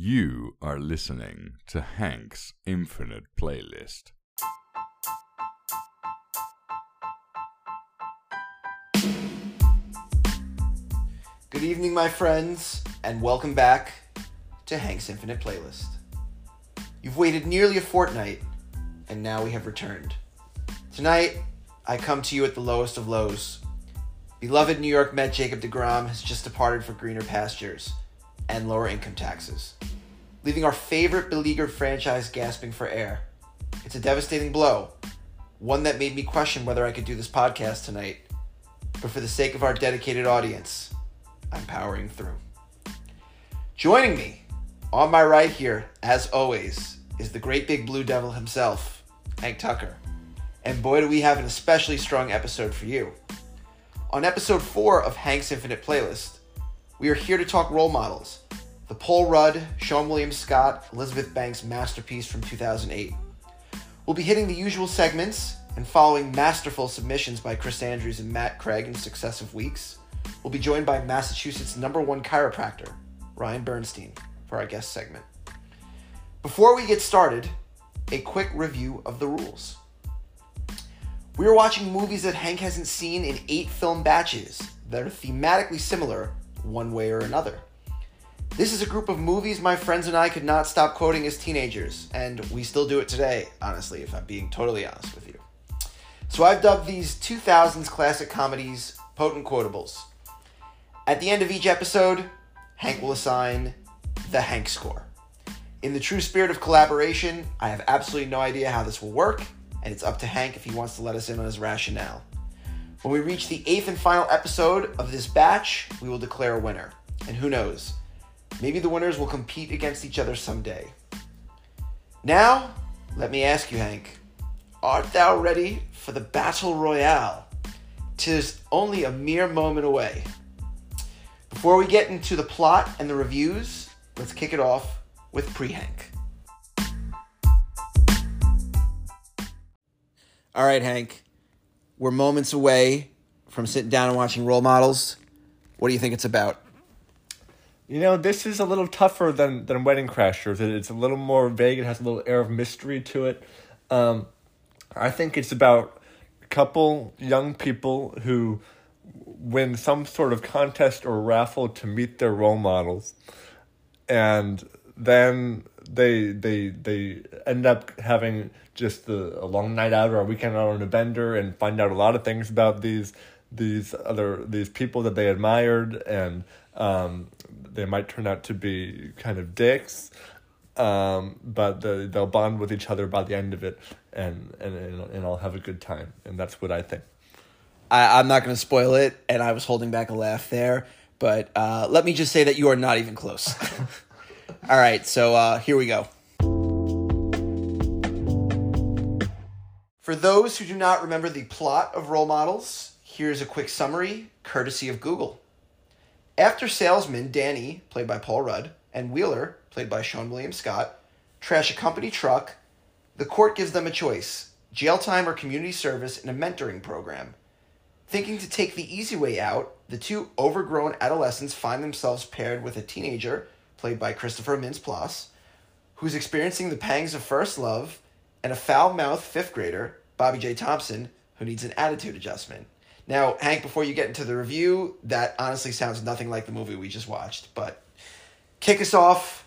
You are listening to Hank's Infinite Playlist. Good evening, my friends, and welcome back to Hank's Infinite Playlist. You've waited nearly a fortnight, and now we have returned. Tonight, I come to you at the lowest of lows. Beloved New York Met Jacob DeGrom has just departed for greener pastures and lower income taxes, leaving our favorite beleaguered franchise gasping for air. It's a devastating blow, one that made me question whether I could do this podcast tonight. But for the sake of our dedicated audience, I'm powering through. Joining me on my right here, as always, is the great big blue devil himself, Hank Tucker. And boy, do we have an especially strong episode for you. On episode 4 of Hank's Infinite Playlist, we are here to talk role models the Paul Rudd, Sean William Scott, Elizabeth Banks masterpiece from 2008. We'll be hitting the usual segments and following masterful submissions by Chris Andrews and Matt Craig in successive weeks. We'll be joined by Massachusetts' number one chiropractor, Ryan Bernstein, for our guest segment. Before we get started, a quick review of the rules. We are watching movies that Hank hasn't seen in eight film batches that are thematically similar one way or another. This is a group of movies my friends and I could not stop quoting as teenagers, and we still do it today, honestly, if I'm being totally honest with you. So I've dubbed these 2000s classic comedies potent quotables. At the end of each episode, Hank will assign the Hank score. In the true spirit of collaboration, I have absolutely no idea how this will work, and it's up to Hank if he wants to let us in on his rationale. When we reach the eighth and final episode of this batch, we will declare a winner. And who knows, maybe the winners will compete against each other someday. Now, let me ask you, Hank, art thou ready for the battle royale? Tis only a mere moment away. Before we get into the plot and the reviews, let's kick it off with Pre Hank. All right, Hank. We're moments away from sitting down and watching role models. What do you think it's about? You know, this is a little tougher than, than Wedding Crashers. It- It's a little more vague. It has a little air of mystery to it. Um, I think it's about a couple young people who win some sort of contest or raffle to meet their role models, and then they they they end up having just the, a long night out or a weekend out on a bender and find out a lot of things about these these other these people that they admired and um, they might turn out to be kind of dicks um, but the, they'll bond with each other by the end of it and and and, and I'll have a good time and that's what I think I, I'm not going to spoil it, and I was holding back a laugh there, but uh, let me just say that you are not even close. All right, so uh, here we go. For those who do not remember the plot of Role Models, here's a quick summary courtesy of Google. After salesman Danny, played by Paul Rudd, and Wheeler, played by Sean William Scott, trash a company truck, the court gives them a choice jail time or community service in a mentoring program. Thinking to take the easy way out, the two overgrown adolescents find themselves paired with a teenager, played by Christopher Mintz Plasse, who's experiencing the pangs of first love, and a foul mouthed fifth grader, Bobb'e J. Thompson, who needs an attitude adjustment. Now, Hank, before you get into the review, that honestly sounds nothing like the movie we just watched, but kick us off,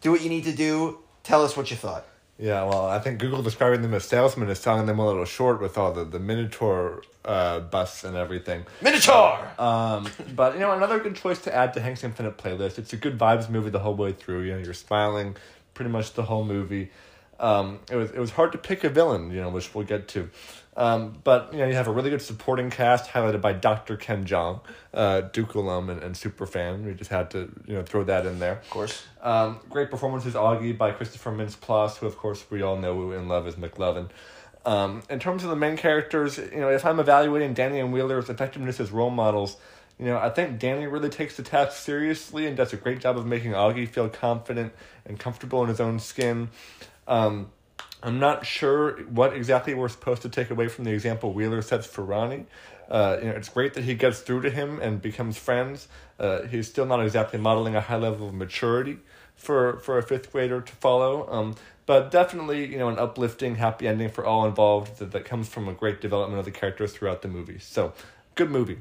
do what you need to do, tell us what you thought. Yeah, well, I think Google describing them as salesmen is selling them a little short with all the, the Minotaur uh, bus and everything. Minotaur! Um, but, you know, another good choice to add to Hank's Infinite playlist. It's a good vibes movie the whole way through. You know, you're smiling pretty much the whole movie. Um, it was it was hard to pick a villain, you know, which we'll get to. Um, but you know, you have a really good supporting cast highlighted by Dr. Ken Jeong, uh, Duke alum and, and super fan. We just had to you know throw that in there. Of course. Um, great performances, Augie by Christopher Mintz Plasse, who of course we all know and love as McLovin. Um, in terms of the main characters, you know, if I'm evaluating Danny and Wheeler's effectiveness as role models, you know, I think Danny really takes the task seriously and does a great job of making Augie feel confident and comfortable in his own skin. Um, I'm not sure what exactly we're supposed to take away from the example Wheeler sets for Ronnie. Uh, you know, it's great that he gets through to him and becomes friends. Uh, he's still not exactly modeling a high level of maturity for for a fifth grader to follow. Um, but definitely, you know, an uplifting, happy ending for all involved that, that comes from a great development of the characters throughout the movie. So, good movie.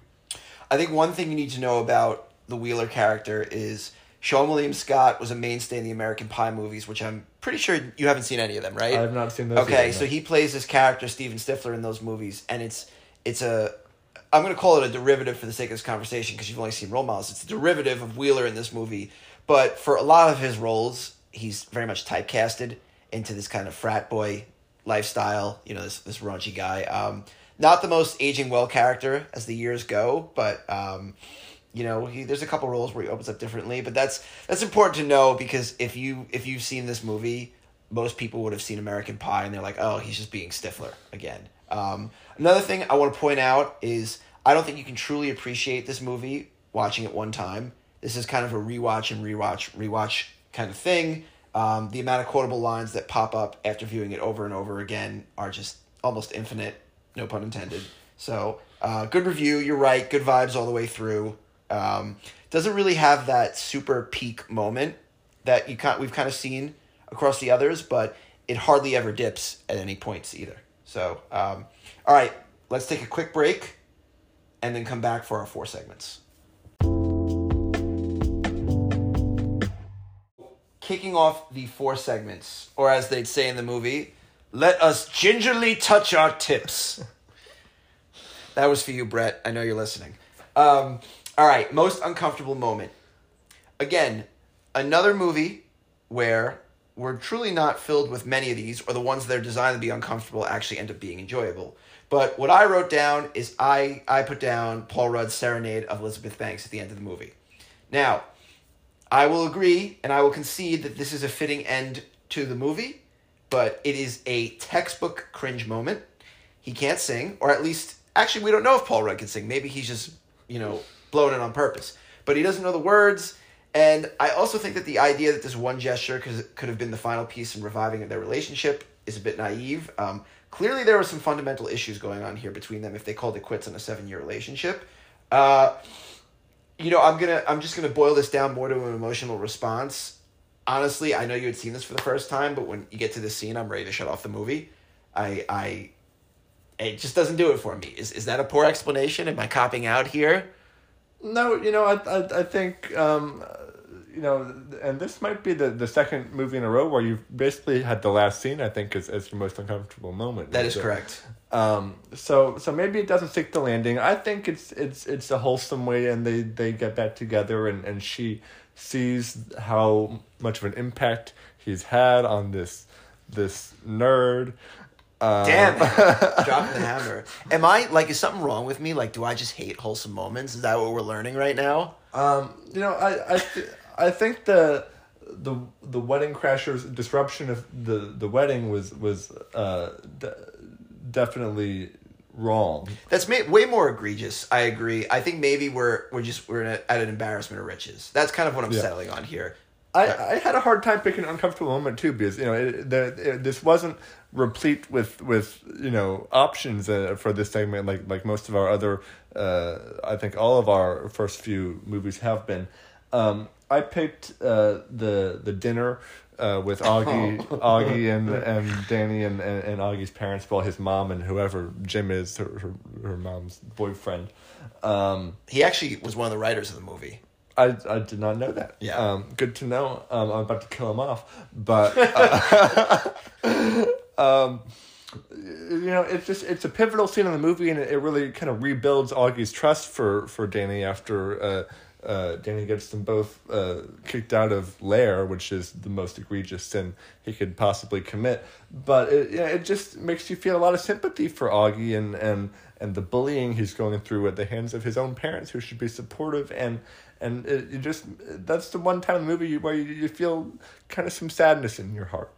I think one thing you need to know about the Wheeler character is Sean William Scott was a mainstay in the American Pie movies, which I'm pretty sure you haven't seen any of them, right? I have not seen those. Okay, either, so no. he plays this character Steven Stifler in those movies, and it's it's a I'm going to call it a derivative for the sake of this conversation because you've only seen role models. It's a derivative of Wheeler in this movie, but for a lot of his roles, he's very much typecasted into this kind of frat boy lifestyle. You know, this this raunchy guy. Um, not the most aging well character as the years go, but um, you know, he there's a couple roles where he opens up differently. But that's that's important to know because if you if you've seen this movie, most people would have seen American Pie and they're like, oh, he's just being Stifler again. Um, another thing I want to point out is I don't think you can truly appreciate this movie watching it one time. This is kind of a rewatch and rewatch, rewatch kind of thing. Um, the amount of quotable lines that pop up after viewing it over and over again are just almost infinite, no pun intended. So, uh, good review. You're right. Good vibes all the way through. Um, doesn't really have that super peak moment that you can we've kind of seen across the others, but it hardly ever dips at any points either. So, um, all right, let's take a quick break and then come back for our four segments. Kicking off the four segments, or as they'd say in the movie, let us gingerly touch our tips. that was for you, Brett. I know you're listening. Um, all right, most uncomfortable moment. Again, another movie where we're truly not filled with many of these, or the ones that are designed to be uncomfortable actually end up being enjoyable. But what I wrote down is I, I put down Paul Rudd's serenade of Elizabeth Banks at the end of the movie. Now, I will agree and I will concede that this is a fitting end to the movie, but it is a textbook cringe moment. He can't sing, or at least, actually, we don't know if Paul Rudd can sing. Maybe he's just, you know, blowing it on purpose. But he doesn't know the words. And I also think that the idea that this one gesture could, have been the final piece in reviving their relationship is a bit naive. Um, clearly, there were some fundamental issues going on here between them if they called it quits on a seven year relationship. Uh, you know, I'm gonna I'm just gonna boil this down more to an emotional response. Honestly, I know you had seen this for the first time, but when you get to this scene, I'm ready to shut off the movie. I I it just doesn't do it for me. Is is that a poor explanation? Am I copping out here? No, you know, I I, I think um, you know, and this might be the, the second movie in a row where you've basically had the last scene. I think is as your most uncomfortable moment. That is So, correct. Um, so so maybe it doesn't stick the landing. I think it's it's it's a wholesome way, and they they get back together, and and she sees how much of an impact he's had on this this nerd. Damn it. Dropping the hammer. Am I like is something wrong with me? Like do I just hate wholesome moments? Is that what we're learning right now? Um, you know, I I, th- I think the the the wedding crashers disruption of the the wedding was was uh de- definitely wrong. That's may, way more egregious. I agree. I think maybe we're we're just we're at an embarrassment of riches. That's kind of what I'm Yeah. settling on here. I, I had a hard time picking an uncomfortable moment too because you know it, the, it, this wasn't replete with with you know options uh, for this segment like like most of our other uh, I think all of our first few movies have been. Um, I picked uh, the the dinner uh, with Augie Augie and and Danny and, and, and Augie's parents, well his mom and whoever Jim is her her, her mom's boyfriend. Um, He actually was one of the writers of the movie. I, I did not know that. Yeah. Um, good to know. Um, I'm about to kill him off, but uh, um, you know, it's just it's a pivotal scene in the movie, and it, it really kind of rebuilds Augie's trust for for Danny after uh, uh, Danny gets them both uh, kicked out of LAIRE, which is the most egregious sin he could possibly commit. But it yeah, it just makes you feel a lot of sympathy for Augie and and and the bullying he's going through at the hands of his own parents, who should be supportive and and it, you just that's the one time in the movie where you, you feel kind of some sadness in your heart.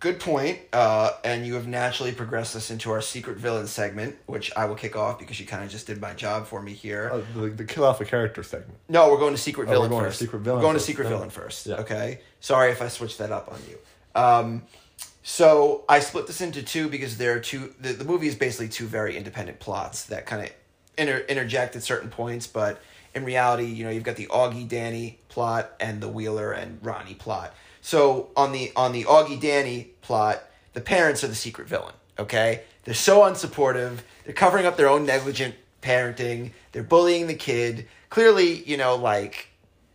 Good point. Uh, and you have naturally progressed us into our secret villain segment, which I will kick off because you kind of just did my job for me here. Uh, the, the kill off a character segment. No, we're going to secret Oh, we're villain going to first. secret villain We're going first. to secret No. villain first. Yeah. Okay. Sorry if I switched that up on you. Um, so I split this into two because there are two. The, the movie is basically two very independent plots that kind of inter, interject at certain points, but in reality, you know, you've got the Augie Danny plot and the Wheeler and Ronnie plot. So on the on the Augie Danny plot, the parents are the secret villain. Okay, they're so unsupportive. They're covering up their own negligent parenting. They're bullying the kid. Clearly, you know, like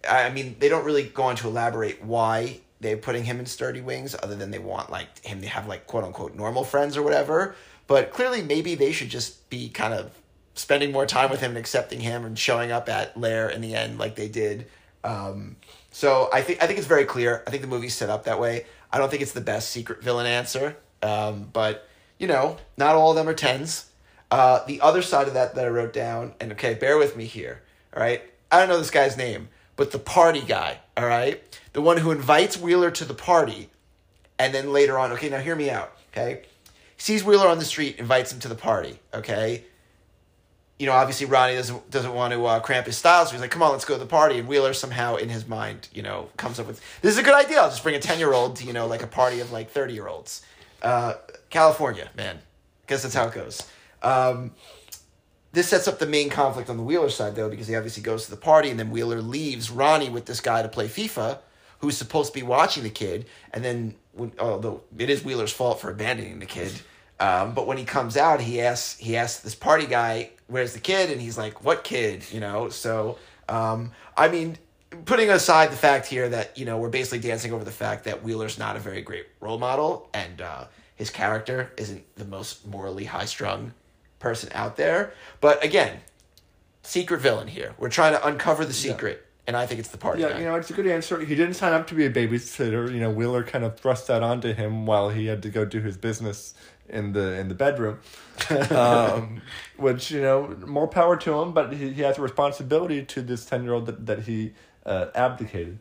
I mean, they don't really go on to elaborate why they're putting him in sturdy wings, other than they want like him to have like quote unquote normal friends or whatever. But clearly, maybe they should just be kind of spending more time with him and accepting him and showing up at LAIRE in the end like they did. Um, so I think I think it's very clear. I think the movie's set up that way. I don't think it's the best secret villain answer, um, but you know, not all of them are tens. Uh, the other side of that that I wrote down, and okay, bear with me here. All right, I don't know this guy's name, but the party guy. All right, the one who invites Wheeler to the party, and then later on, okay, now hear me out. Okay, sees Wheeler on the street, invites him to the party. Okay, you know, obviously Ronnie doesn't doesn't want to uh, cramp his style, so he's like, "Come on, let's go to the party." And Wheeler somehow, in his mind, you know, comes up with, "This is a good idea. I'll just bring a ten year old to you know like a party of like thirty year olds." Uh, California, man, I guess that's how it goes. Um, this sets up the main conflict on the Wheeler side though, because he obviously goes to the party, and then Wheeler leaves Ronnie with this guy to play FIFA, who's supposed to be watching the kid, and then although it is Wheeler's fault for abandoning the kid. Um, but when he comes out, he asks he asks this party guy, "Where's the kid?" And he's like, "What kid?" You know. So um, I mean, putting aside the fact here that you know we're basically dancing over the fact that Wheeler's not a very great role model, and uh, his character isn't the most morally high strung person out there. But again, secret villain here. We're trying to uncover the secret. And I think it's the party Yeah, guy. you know, it's a good answer. He didn't sign up to be a babysitter. You know, Wheeler kind of thrust that onto him while he had to go do his business in the in the bedroom. um, which you know, more power to him. But he, he has a responsibility to this ten year old that that he uh, abdicated.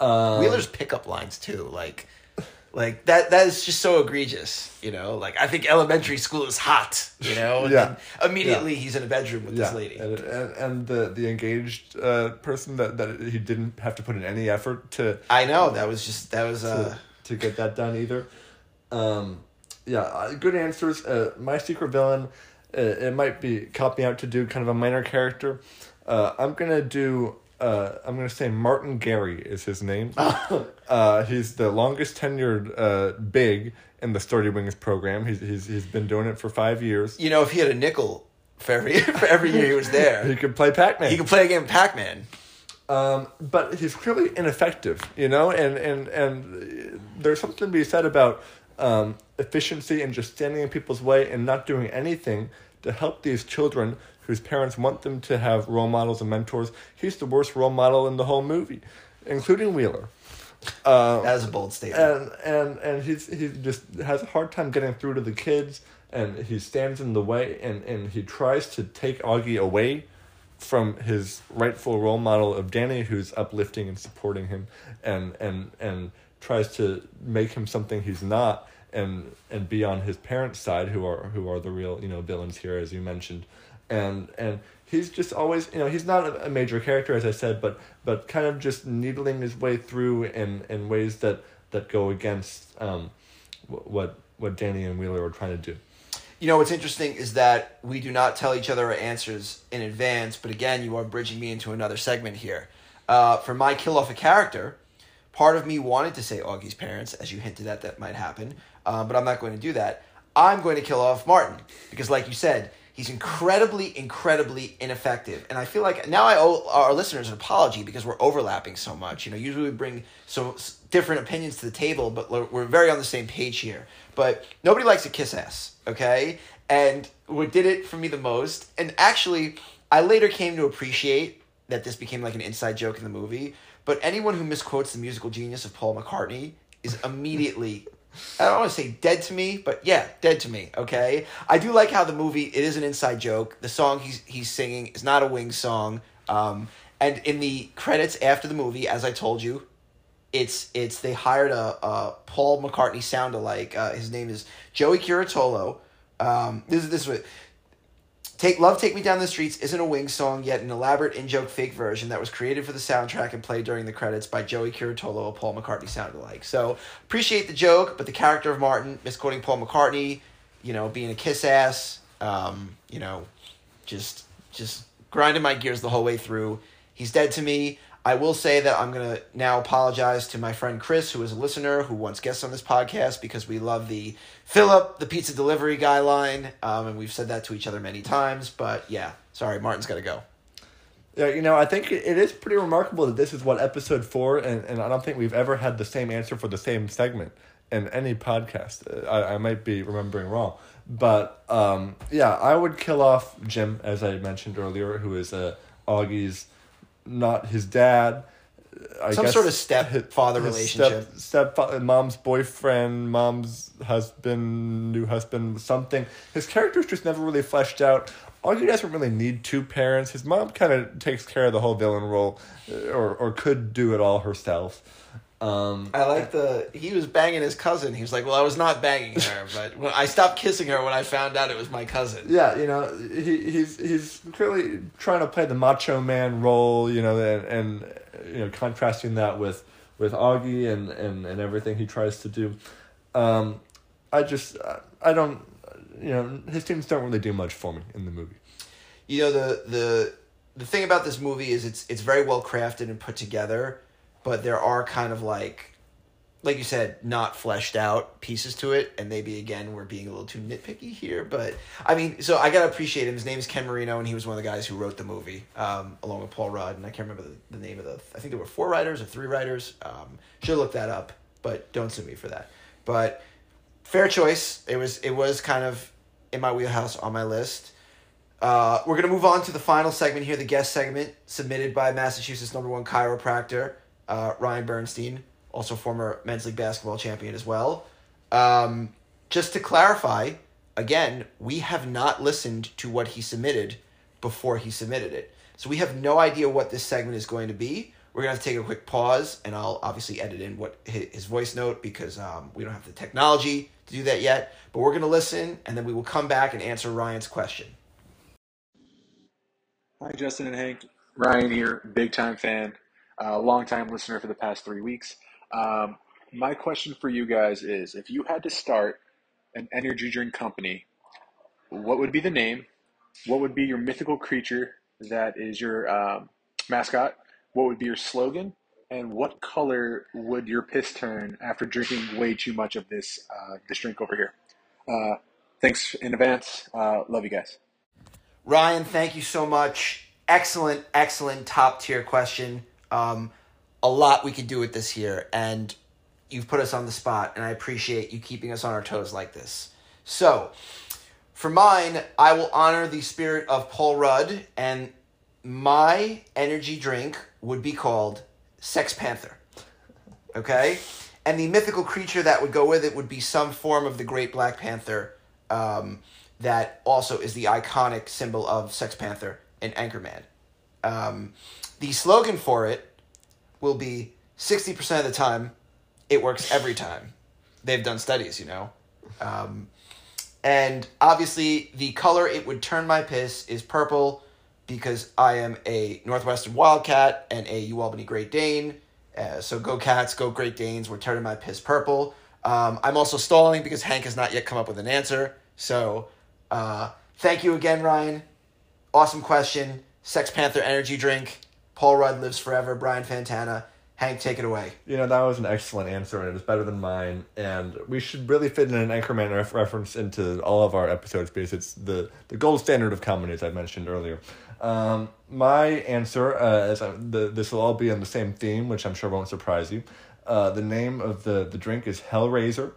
Um, Wheeler's pickup lines too, like like that that is just so egregious, you know. Like I think elementary school is hot, you know. And Yeah. immediately he's in a bedroom with yeah, this lady. and, and, and the the engaged uh, person that, that he didn't have to put in any effort to I know that was just that was uh to, to get that done either. Um, yeah, uh, good answers. Uh, my secret villain, uh, it might be copying out to do kind of a minor character. Uh, I'm gonna do. Uh, I'm gonna say Martin Gary is his name. uh, he's the longest tenured uh, big in the Sturdy Wings program. He's he's he's been doing it for five years. you know if he had a nickel for every for every year he was there, He could play Pac Man. he could play a game of Pac Man. Um, but he's clearly ineffective, you know, and and and there's something to be said about um, efficiency and just standing in people's way and not doing anything to help these children whose parents want them to have role models and mentors. He's the worst role model in the whole movie, including Wheeler. Uh, that is a bold statement. and and and he's he just has a hard time getting through to the kids and he stands in the way and and he tries to take augie away from his rightful role model of danny who's uplifting and supporting him and and and tries to make him something he's not and and be on his parents side who are who are the real you know villains here as you mentioned and and he's just always you know he's not a, major character as I said, but but kind of just needling his way through in in ways that that go against um what what Danny and Wheeler are trying to do. You know what's interesting is that we do not tell each other our answers in advance, but again, you are bridging me into another segment here. Uh, for my kill off a character, part of me wanted to say Augie's parents, as you hinted at that might happen, uh, but I'm not going to do that. I'm going to kill off Martin because, like you said, he's incredibly, incredibly ineffective, and I feel like now I owe our listeners an apology because we're overlapping so much. You know, usually we bring so different opinions to the table, but we're- very on the same page here. But nobody likes a kiss ass, okay? And what did it for me the most, and actually, I later came to appreciate that this became like an inside joke in the movie. But anyone who misquotes the musical genius of Paul McCartney is immediately, I don't want to say dead to me, but yeah, dead to me. Okay, I do like how the movie it is an inside joke. The song he's he's singing is not a Wings song. Um, and in the credits after the movie, as I told you, it's it's they hired a, a Paul McCartney sound alike. Uh, his name is Joey Curatolo. Um, this is this is what Take Love Take Me Down the Streets isn't a Wings song, yet an elaborate in joke fake version that was created for the soundtrack and played during the credits by Joey Curatolo, a Paul McCartney sound alike. So appreciate the joke, but the character of Martin misquoting Paul McCartney, you know, being a kiss ass, um, you know, just just grinding my gears the whole way through. He's dead to me. I will say that I'm gonna now apologize to my friend Chris, who is a listener who once guests on this podcast because we love the Philip, the pizza delivery guy line, um, and we've said that to each other many times. But yeah, sorry, Martin's got to go. Yeah, you know, I think it it is pretty remarkable that this is what episode four, and, and I don't think we've ever had the same answer for the same segment in any podcast. Uh, I, I might be remembering wrong. But um, yeah, I would kill off Jim, as I mentioned earlier, who is uh, Augie's not his dad. I Some sort of stepfather relationship. Step, step mom's boyfriend, mom's husband, new husband, something. His character's just never really fleshed out. Augie doesn't really need two parents. His mom kind of takes care of the whole villain role, uh, or or could do it all herself. Um, I like the he was banging his cousin. He was like, "Well, I was not banging her, but when I stopped kissing her when I found out it was my cousin." yeah, you know, he he's he's clearly trying to play the macho man role, you know, and, and you know, contrasting that with with Augie and and and everything he tries to do. Um, I just I- don't, you know, his teams don't really do much for me in the movie. You know the the the thing about this movie is it's it's very well crafted and put together, but there are kind of like like you said, not fleshed out pieces to it, and maybe again we're being a little too nitpicky here. But I mean, so I gotta appreciate him. His name is Ken Marino, and he was one of the guys who wrote the movie, um, along with Paul Rudd, and I can't remember the, the name of the. I think there were four writers or three writers. Um, should look that up, but don't sue me for that. But fair choice. It was it was kind of in my wheelhouse on my list. Uh, we're gonna move on to the final segment here, the guest segment submitted by Massachusetts number one chiropractor uh, Ryan Bernstein, also former men's league basketball champion as well. Um, just to clarify, again, we have not listened to what he submitted before he submitted it, so we have no idea what this segment is going to be. We're gonna have to take a quick pause, and I'll obviously edit in what his voice note because um, we don't have the technology to do that yet. But we're gonna listen, and then we will come back and answer Ryan's question. Hi, Justin and Hank. Ryan here, big time fan, uh, long time listener for the past three weeks. Um, my question for you guys is if you had to start an energy drink company, what would be the name? What would be your mythical creature that is your um, mascot? What would be your slogan? And what color would your piss turn after drinking way too much of this uh, this drink over here? Uh, thanks in advance. Uh, love you guys. Ryan, thank you so much. Excellent, excellent top tier question. Um, a lot we could do with this here, and you've put us on the spot, and I appreciate you keeping us on our toes like this. So, for mine, I will honor the spirit of Paul Rudd, and my energy drink would be called Sex Panther. Okay? And the mythical creature that would go with it would be some form of the great Black Panther um, that also is the iconic symbol of Sex Panther and Anchorman. Um, the slogan for it will be 60% of the time, it works every time. They've done studies, you know. Um, and obviously, the color it would turn my piss is purple because I am a Northwestern Wildcat and a UAlbany Great Dane. Uh, so go Cats, go Great Danes. We're turning my piss purple. Um, I'm also stalling because Hank has not yet come up with an answer. So uh, thank you again, Ryan. Awesome question. Sex Panther energy drink. Paul Rudd lives forever. Brian Fantana. Hank, take it away. You know, that was an excellent answer, and it was better than mine. And we should really fit in an Anchorman ref- reference into all of our episodes because it's the, the gold standard of comedy, as I mentioned earlier. Um, my answer, uh, as I, the, this will all be on the same theme, which I'm sure won't surprise you. Uh, the name of the, the drink is Hellraiser.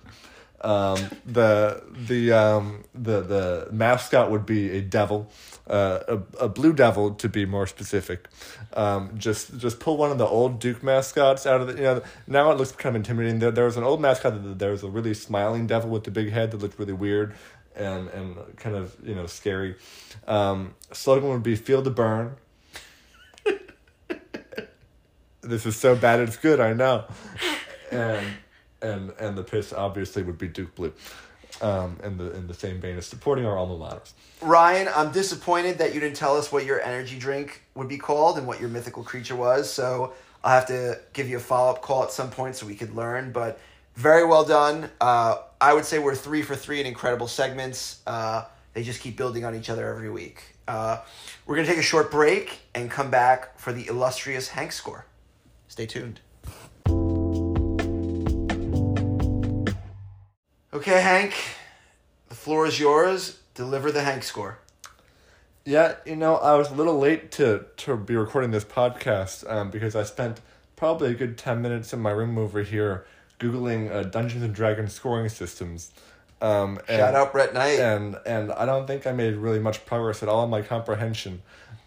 Um, the the um, the the mascot would be a devil, uh, a, a blue devil to be more specific. Um, just just pull one of the old Duke mascots out of the you know now it looks kind of intimidating. There there was an old mascot that there was a really smiling devil with the big head that looked really weird and and kind of you know scary. Um, slogan would be "Feel the burn." this is so bad it's good. I know, and and and the piss obviously would be Duke Blue, um, in the in the same vein as supporting our alma maters. Ryan, I'm disappointed that you didn't tell us what your energy drink would be called and what your mythical creature was. So I'll have to give you a follow up call at some point so we could learn. But very well done. Uh, I would say we're three for three in incredible segments. Uh, they just keep building on each other every week. Uh, we're going to take a short break and come back for the illustrious Hank score. Stay tuned. Okay, Hank, the floor is yours. Deliver the Hank score. Yeah, you know, I was a little late to, to be recording this podcast um, because I spent probably a good 10 minutes in my room over here Googling uh, Dungeons and Dragons scoring systems. Um, and, Shout out Brett Knight. And, and I don't think I made really much progress at all in my comprehension.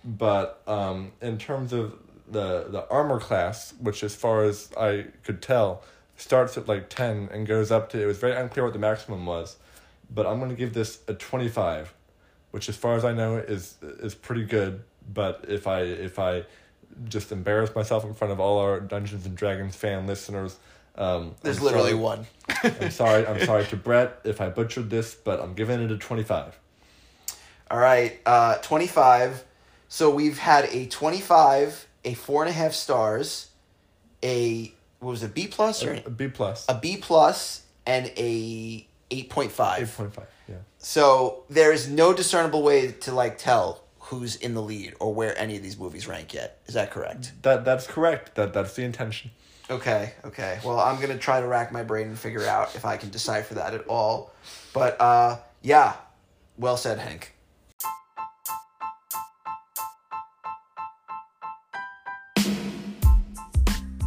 But um, in terms of the, the armor class, which as far as I could tell, starts at like 10 and goes up to, it was very unclear what the maximum was. But I'm going to give this a 25 which as far as I know is is pretty good. But if I if I just embarrass myself in front of all our Dungeons and Dragons fan listeners, um, There's I'm literally sorry- one. I'm sorry. I'm sorry to Brett if I butchered this, but I'm giving it a twenty five. All right, uh, 25. So we've had a 25, a four and a half stars, a, what was it, B plus or A B plus. a B plus, and a 8.5. Eight point five. Yeah. So there is no discernible way to like tell who's in the lead or where any of these movies rank yet. Is that correct? That that's correct. That that's the intention. Okay, okay. Well, I'm gonna try to rack my brain and figure out if I can decipher that at all. But uh, yeah, well said, Hank.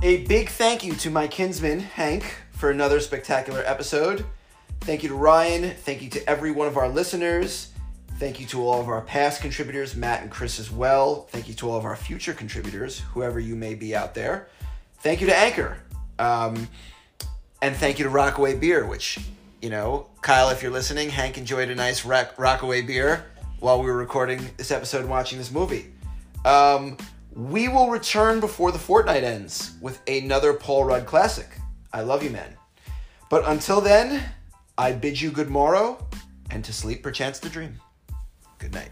A big thank you to my kinsman, Hank, for another spectacular episode. Thank you to Ryan. Thank you to every one of our listeners. Thank you to all of our past contributors, Matt and Chris as well. Thank you to all of our future contributors, whoever you may be out there. Thank you to Anchor. Um, and thank you to Rockaway Beer, which, you know, Kyle, if you're listening, Hank enjoyed a nice Rock- Rockaway beer while we were recording this episode and watching this movie. Um, we will return before the fortnight ends with another Paul Rudd classic. I love you, man. But until then, I bid you good morrow and to sleep perchance to dream. Good night.